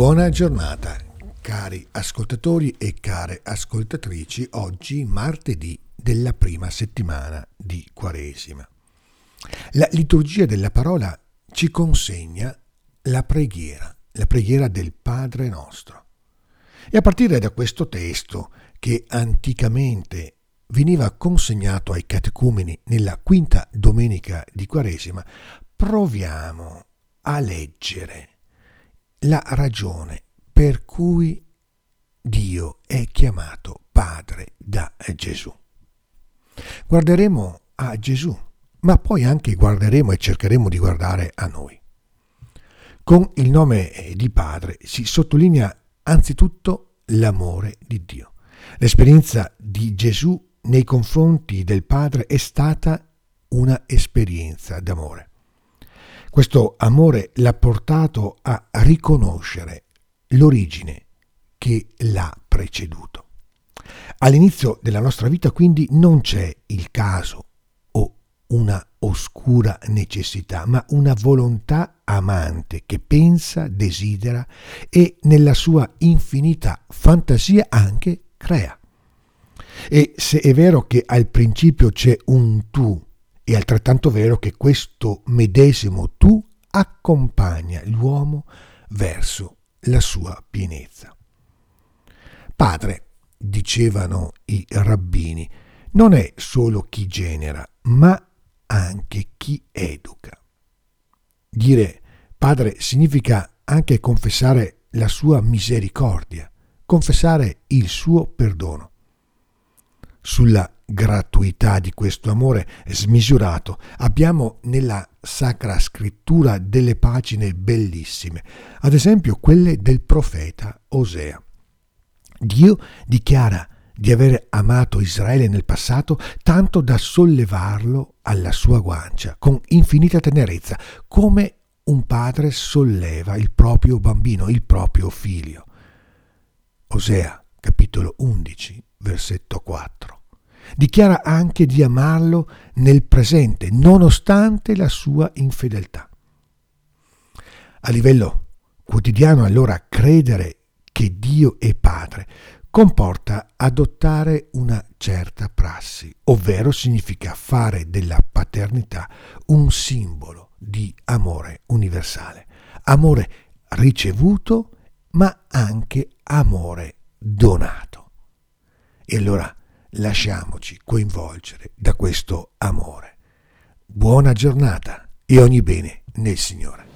Buona giornata, cari ascoltatori e care ascoltatrici, oggi martedì della prima settimana di Quaresima. La liturgia della parola ci consegna la preghiera, la preghiera del Padre nostro. E a partire da questo testo, che anticamente veniva consegnato ai catecumeni nella quinta domenica di Quaresima, proviamo a leggere la ragione per cui Dio è chiamato Padre da Gesù. Guarderemo a Gesù, ma poi anche guarderemo e cercheremo di guardare a noi. Con il nome di Padre si sottolinea anzitutto l'amore di Dio. L'esperienza di Gesù nei confronti del Padre è stata una esperienza d'amore. Questo amore l'ha portato a riconoscere l'origine che l'ha preceduto. All'inizio della nostra vita quindi non c'è il caso o una oscura necessità, ma una volontà amante che pensa, desidera e nella sua infinita fantasia anche crea. E se è vero che al principio c'è un tu è altrettanto vero che questo medesimo tu accompagna l'uomo verso la sua pienezza. Padre, dicevano i rabbini, non è solo chi genera, ma anche chi educa. Dire padre significa anche confessare la sua misericordia, confessare il suo perdono. Sulla gratuità di questo amore smisurato abbiamo nella Sacra Scrittura delle pagine bellissime, ad esempio quelle del profeta Osea. Dio dichiara di aver amato Israele nel passato tanto da sollevarlo alla sua guancia con infinita tenerezza, come un padre solleva il proprio bambino, il proprio figlio. Osea capitolo 11, versetto 4 dichiara anche di amarlo nel presente, nonostante la sua infedeltà. A livello quotidiano, allora, credere che Dio è Padre comporta adottare una certa prassi, ovvero significa fare della paternità un simbolo di amore universale, amore ricevuto ma anche amore donato. E allora Lasciamoci coinvolgere da questo amore. Buona giornata e ogni bene nel Signore.